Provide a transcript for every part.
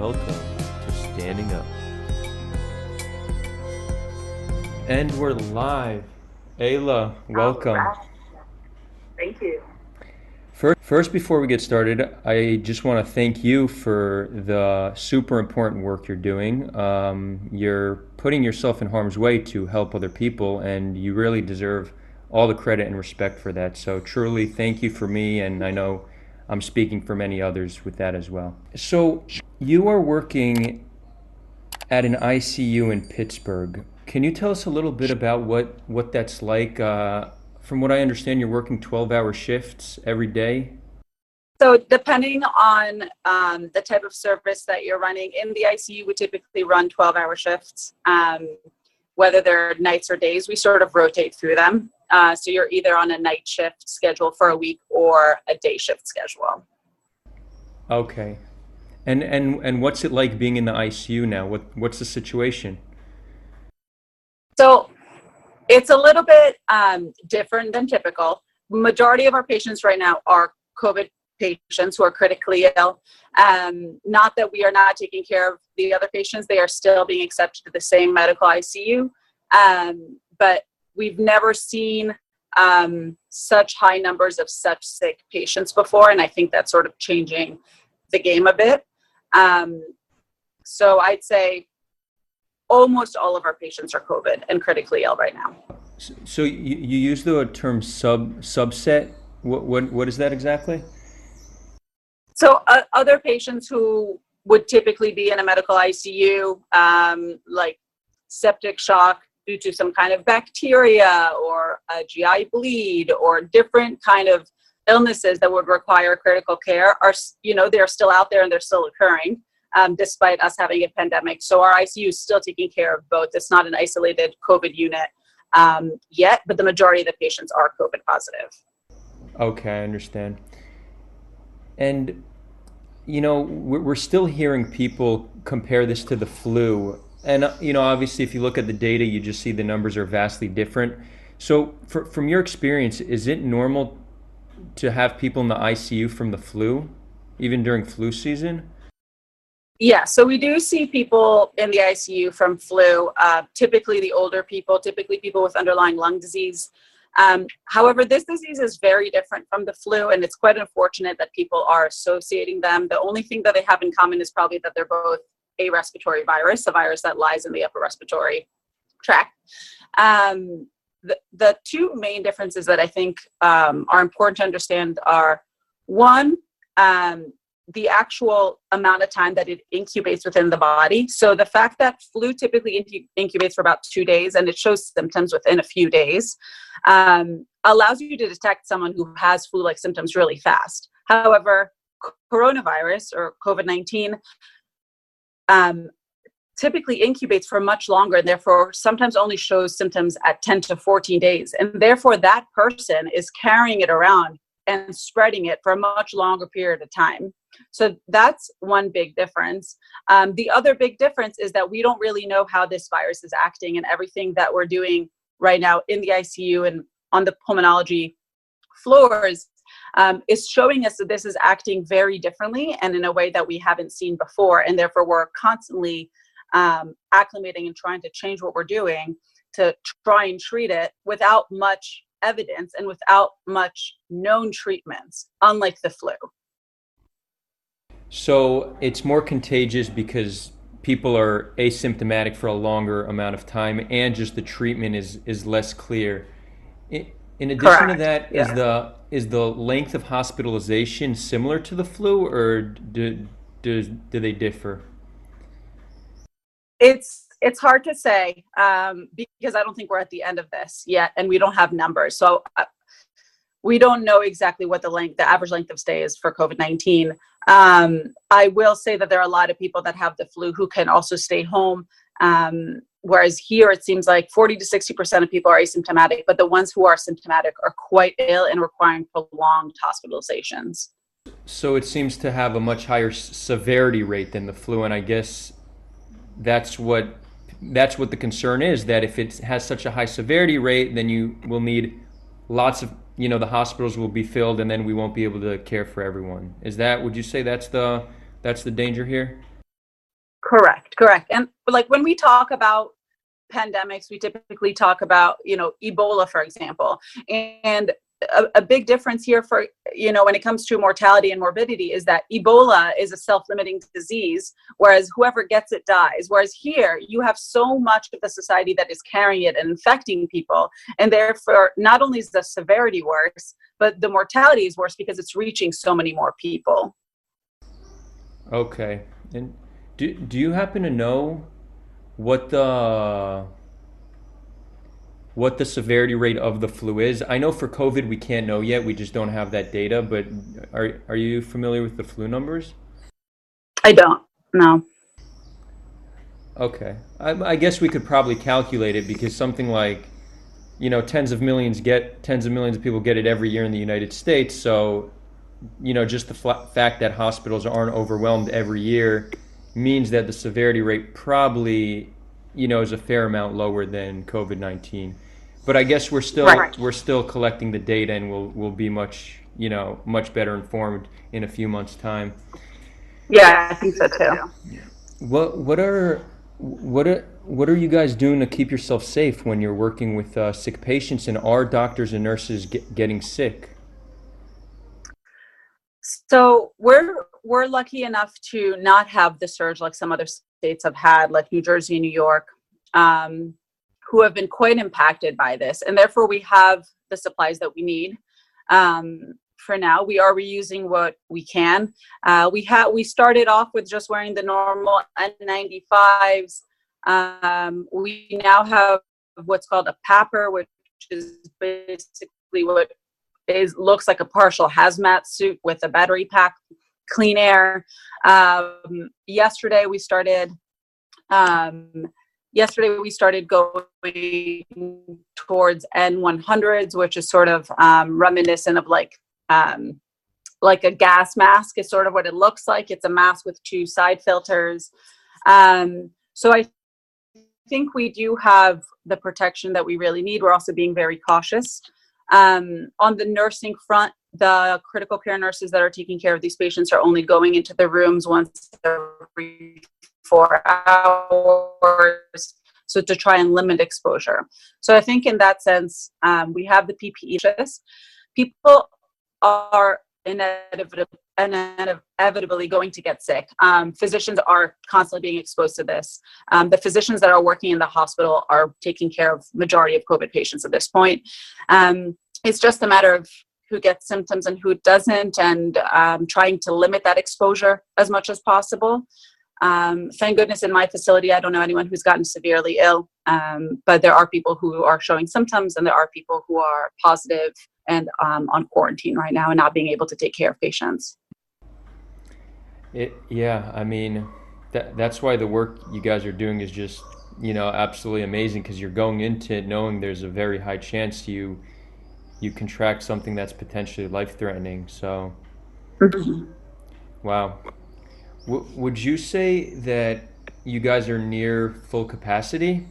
Welcome to Standing Up. And we're live. Ayla, welcome. Thank you. First, first, before we get started, I just want to thank you for the super important work you're doing. Um, you're putting yourself in harm's way to help other people, and you really deserve all the credit and respect for that. So, truly, thank you for me, and I know I'm speaking for many others with that as well. So, you are working at an ICU in Pittsburgh. Can you tell us a little bit about what, what that's like? Uh, from what I understand, you're working 12 hour shifts every day. So, depending on um, the type of service that you're running in the ICU, we typically run 12 hour shifts. Um, whether they're nights or days, we sort of rotate through them. Uh, so, you're either on a night shift schedule for a week or a day shift schedule. Okay. And, and, and what's it like being in the ICU now? What, what's the situation? So, it's a little bit um, different than typical. Majority of our patients right now are COVID patients who are critically ill. Um, not that we are not taking care of the other patients; they are still being accepted to the same medical ICU. Um, but we've never seen um, such high numbers of such sick patients before, and I think that's sort of changing the game a bit. Um, so I'd say almost all of our patients are COVID and critically ill right now. So you, you use the term sub subset. What, what, what is that exactly? So uh, other patients who would typically be in a medical ICU, um, like septic shock due to some kind of bacteria or a GI bleed or different kind of illnesses that would require critical care are, you know, they're still out there and they're still occurring um, despite us having a pandemic. So our ICU is still taking care of both. It's not an isolated COVID unit um, yet, but the majority of the patients are COVID positive. Okay, I understand. And you know, we're still hearing people compare this to the flu. And, uh, you know, obviously, if you look at the data, you just see the numbers are vastly different. So, for, from your experience, is it normal to have people in the ICU from the flu, even during flu season? Yeah, so we do see people in the ICU from flu, uh, typically the older people, typically people with underlying lung disease. Um, however, this disease is very different from the flu, and it's quite unfortunate that people are associating them. The only thing that they have in common is probably that they're both a respiratory virus, a virus that lies in the upper respiratory tract. Um, the, two main differences that I think um, are important to understand are one, um, the actual amount of time that it incubates within the body. So the fact that flu typically incubates for about two days and it shows symptoms within a few days um, allows you to detect someone who has flu-like symptoms really fast. However, coronavirus or COVID-19 um, typically incubates for much longer and therefore sometimes only shows symptoms at 10 to 14 days. And therefore that person is carrying it around and spreading it for a much longer period of time. So that's one big difference. Um, the other big difference is that we don't really know how this virus is acting, and everything that we're doing right now in the ICU and on the pulmonology floors um, is showing us that this is acting very differently and in a way that we haven't seen before. And therefore, we're constantly um, acclimating and trying to change what we're doing to try and treat it without much evidence and without much known treatments, unlike the flu. So it's more contagious because people are asymptomatic for a longer amount of time, and just the treatment is is less clear. In, in addition Correct. to that, yeah. is the is the length of hospitalization similar to the flu, or do do, do they differ? It's it's hard to say um, because I don't think we're at the end of this yet, and we don't have numbers. So uh, we don't know exactly what the length, the average length of stay is for COVID 19. Um, I will say that there are a lot of people that have the flu who can also stay home. Um, whereas here it seems like 40 to 60% of people are asymptomatic, but the ones who are symptomatic are quite ill and requiring prolonged hospitalizations. So it seems to have a much higher severity rate than the flu, and I guess that's what that's what the concern is that if it has such a high severity rate, then you will need lots of you know the hospitals will be filled and then we won't be able to care for everyone is that would you say that's the that's the danger here Correct, correct. And like when we talk about pandemics, we typically talk about, you know, Ebola, for example. And a, a, big difference here for, you know, when it comes to mortality and morbidity is that Ebola is a self limiting disease, whereas whoever gets it dies. Whereas here, you have so much of the society that is carrying it and infecting people. And therefore, not only is the severity worse, but the mortality is worse because it's reaching so many more people. Okay. And do, do you happen to know what the what the severity rate of the flu is? I know for COVID we can't know yet. We just don't have that data. But are are you familiar with the flu numbers? I don't. No. Okay. I, I guess we could probably calculate it because something like you know tens of millions get tens of millions of people get it every year in the United States. So you know just the fact that hospitals aren't overwhelmed every year means that the severity rate probably you know is a fair amount lower than COVID nineteen. But I guess we're still right. we're still collecting the data, and we'll we'll be much you know much better informed in a few months' time. Yeah, I think so too. What what are what are what are you guys doing to keep yourself safe when you're working with uh, sick patients, and are doctors and nurses get, getting sick? So we're we're lucky enough to not have the surge like some other states have had, like New Jersey and New York, um, who have been quite impacted by this, and therefore we have the supplies that we need. Um, for now, we are reusing what we can. Uh, we had we started off with just wearing the normal N95s. Um, we now have what's called a PAPR, which is basically what is looks like a partial hazmat suit with a battery pack, clean air. Um, yesterday we started. Um, yesterday we started going towards N100s, which is sort of um, reminiscent of like um, like a gas mask is sort of what it looks like. It's a mask with two side filters. Um, so I think we do have the protection that we really need. We're also being very cautious. Um, on the nursing front, the critical care nurses that are taking care of these patients are only going into the rooms once every four hours. So to try and limit exposure. So I think in that sense, um, we have the PPE. People are inevitably, going to get sick. Um, physicians are constantly being exposed to this. Um, the physicians that are working in the hospital are taking care of majority of COVID patients at this point. Um, it's just a matter of who gets symptoms and who doesn't, and um, trying to limit that exposure as much as possible. Um, thank goodness in my facility, I don't know anyone who's gotten severely ill, um, but there are people who are showing symptoms, and there are people who are positive and um, on quarantine right now and not being able to take care of patients. It, yeah, I mean, that, that's why the work you guys are doing is just, you know, absolutely amazing because you're going into it knowing there's a very high chance you you contract something that's potentially life threatening. So, mm-hmm. wow. W- would you say that you guys are near full capacity?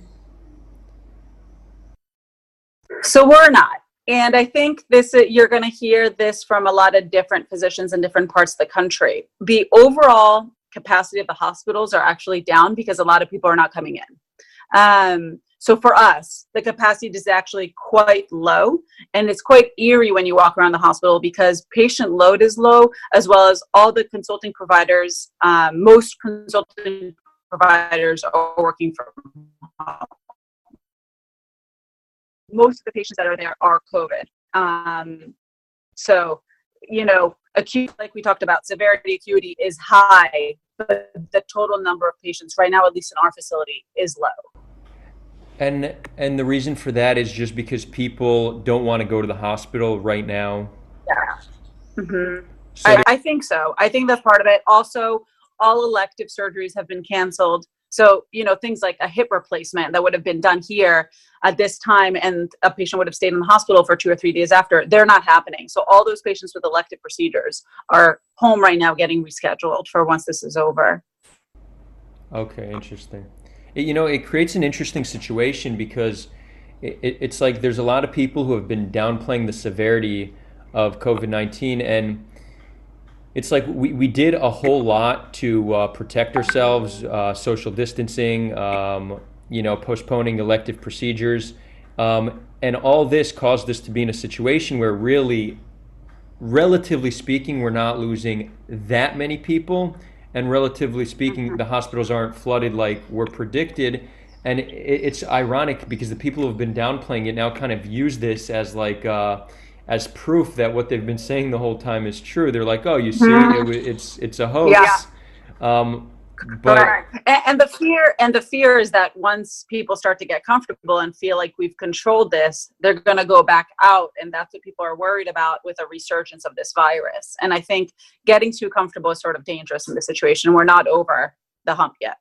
So we're not. And I think this you're going to hear this from a lot of different physicians in different parts of the country. The overall capacity of the hospitals are actually down because a lot of people are not coming in. Um, so for us, the capacity is actually quite low, and it's quite eerie when you walk around the hospital because patient load is low, as well as all the consulting providers. Um, most consulting providers are working from home most of the patients that are there are COVID. Um, so, you know, acute, like we talked about, severity acuity is high, but the total number of patients right now, at least in our facility, is low. And and the reason for that is just because people don't want to go to the hospital right now. Yeah. Mm-hmm. So I, I think so. I think that's part of it. Also, all elective surgeries have been canceled so, you know, things like a hip replacement that would have been done here at this time and a patient would have stayed in the hospital for two or three days after, they're not happening. So, all those patients with elective procedures are home right now getting rescheduled for once this is over. Okay, interesting. It, you know, it creates an interesting situation because it, it, it's like there's a lot of people who have been downplaying the severity of COVID 19 and it's like we, we did a whole lot to uh, protect ourselves, uh, social distancing, um, you know, postponing elective procedures. Um, and all this caused us to be in a situation where really, relatively speaking, we're not losing that many people. And relatively speaking, Mm-hmm. the hospitals aren't flooded like were predicted. And it, it's ironic because the people who have been downplaying it now kind of use this as like, uh, as proof that what they've been saying the whole time is true. They're like, "Oh, you see, it, wa- it's it's a hoax." Mm-hmm. Yeah. Um, but. And, and the fear and the fear is that once people start to get comfortable and feel like we've controlled this, they're going to go back out, and that's what people are worried about with a resurgence of this virus. And I think getting too comfortable is sort of dangerous in this situation. We're not over the hump yet.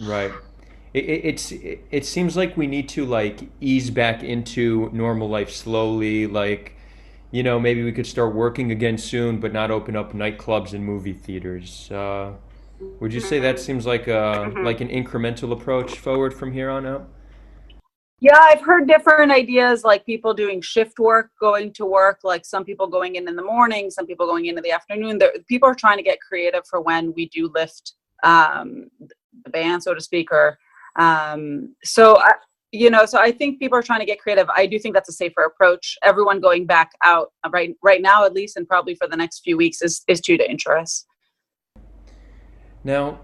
right, it, it, it's it, it seems like we need to like ease back into normal life slowly. Like, you know, maybe we could start working again soon, but not open up nightclubs and movie theaters. Uh, would you say that seems like a like an incremental approach forward from here on out? Yeah, I've heard different ideas like people doing shift work, going to work, like some people going in in the morning, some people going in in the afternoon. There, people are trying to get creative for when we do lift um, the ban, so to speak. Or um, so, I, you know, so I think people are trying to get creative. I do think that's a safer approach. Everyone going back out right right now, at least, and probably for the next few weeks, is is too dangerous. Now,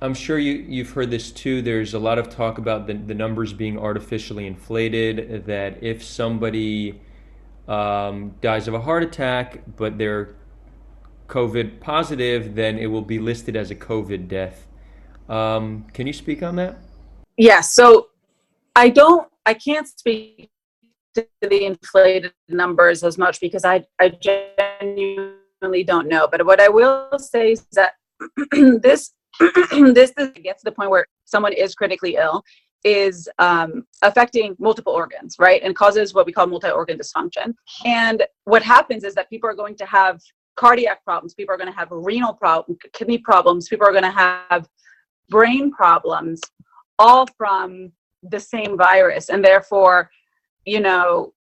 I'm sure you, you've heard this too. There's a lot of talk about the, the numbers being artificially inflated, that if somebody um, dies of a heart attack, but they're COVID positive, then it will be listed as a COVID death. Um, can you speak on that? Yeah, so I don't, I can't speak to the inflated numbers as much because I, I genuinely don't know. But what I will say is that this, this is, gets to the point where someone is critically ill is um, affecting multiple organs, right? And causes what we call multi-organ dysfunction. And what happens is that people are going to have cardiac problems, people are going to have renal problems, kidney problems, people are going to have brain problems, all from the same virus. And therefore, you know,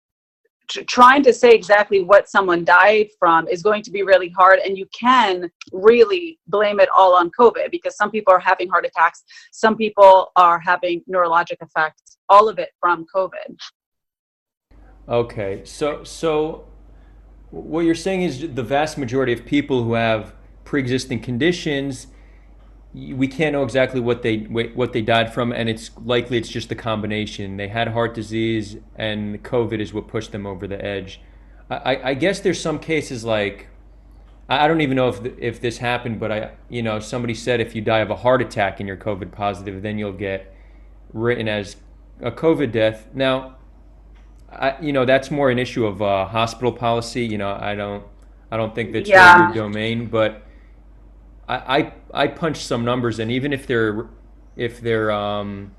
tr- trying to say exactly what someone died from is going to be really hard. And you can really blame it all on COVID because some people are having heart attacks, some people are having neurologic effects, all of it from COVID. Okay, so so what you're saying is the vast majority of people who have pre-existing conditions, we can't know exactly what they what they died from, and it's likely it's just the combination. They had heart disease, and COVID is what pushed them over the edge. I, I guess there's some cases like I I don't even know if if this happened, but I you know somebody said if you die of a heart attack and you're COVID positive, then you'll get written as a COVID death. Now. I, you know, that's more an issue of uh, hospital policy. You know, I don't, I don't think that's Yeah. your domain. But I, I, I punch some numbers, and even if they're, if they're um,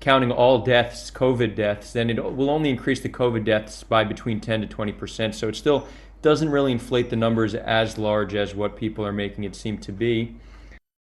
counting all deaths, COVID deaths, then it will only increase the COVID deaths by between ten to twenty percent. So it still doesn't really inflate the numbers as large as what people are making it seem to be.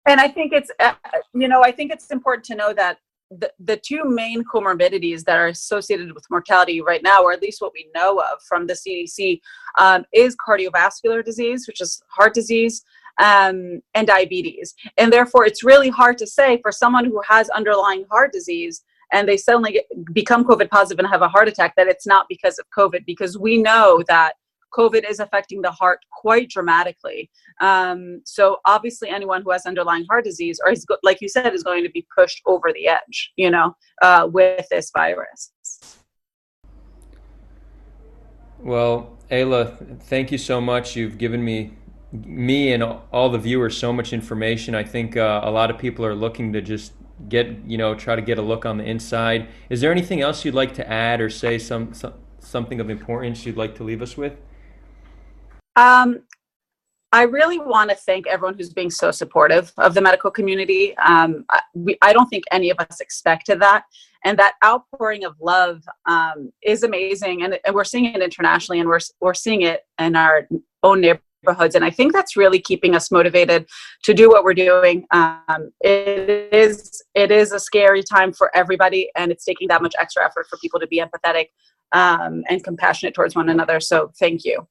And I think it's, uh, you know, I think it's important to know that the, the two main comorbidities that are associated with mortality right now, or at least what we know of from the CDC, um, is cardiovascular disease, which is heart disease, um, and diabetes. And therefore, it's really hard to say for someone who has underlying heart disease and they suddenly get, become COVID positive and have a heart attack that it's not because of COVID, because we know that COVID is affecting the heart quite dramatically. Um, so obviously, anyone who has underlying heart disease, or is like you said, is going to be pushed over the edge. You know, uh, with this virus. Well, Ayla, thank you so much. You've given me, me and all the viewers so much information. I think uh, a lot of people are looking to just get, you know, try to get a look on the inside. Is there anything else you'd like to add or say some, some something of importance you'd like to leave us with? Um, I really want to thank everyone who's being so supportive of the medical community. Um, I, we, I don't think any of us expected that. And that outpouring of love um, is amazing. And, and we're seeing it internationally and we're, we're seeing it in our own neighborhoods. And I think that's really keeping us motivated to do what we're doing. Um, it is it is a scary time for everybody, and it's taking that much extra effort for people to be empathetic um, and compassionate towards one another. So thank you.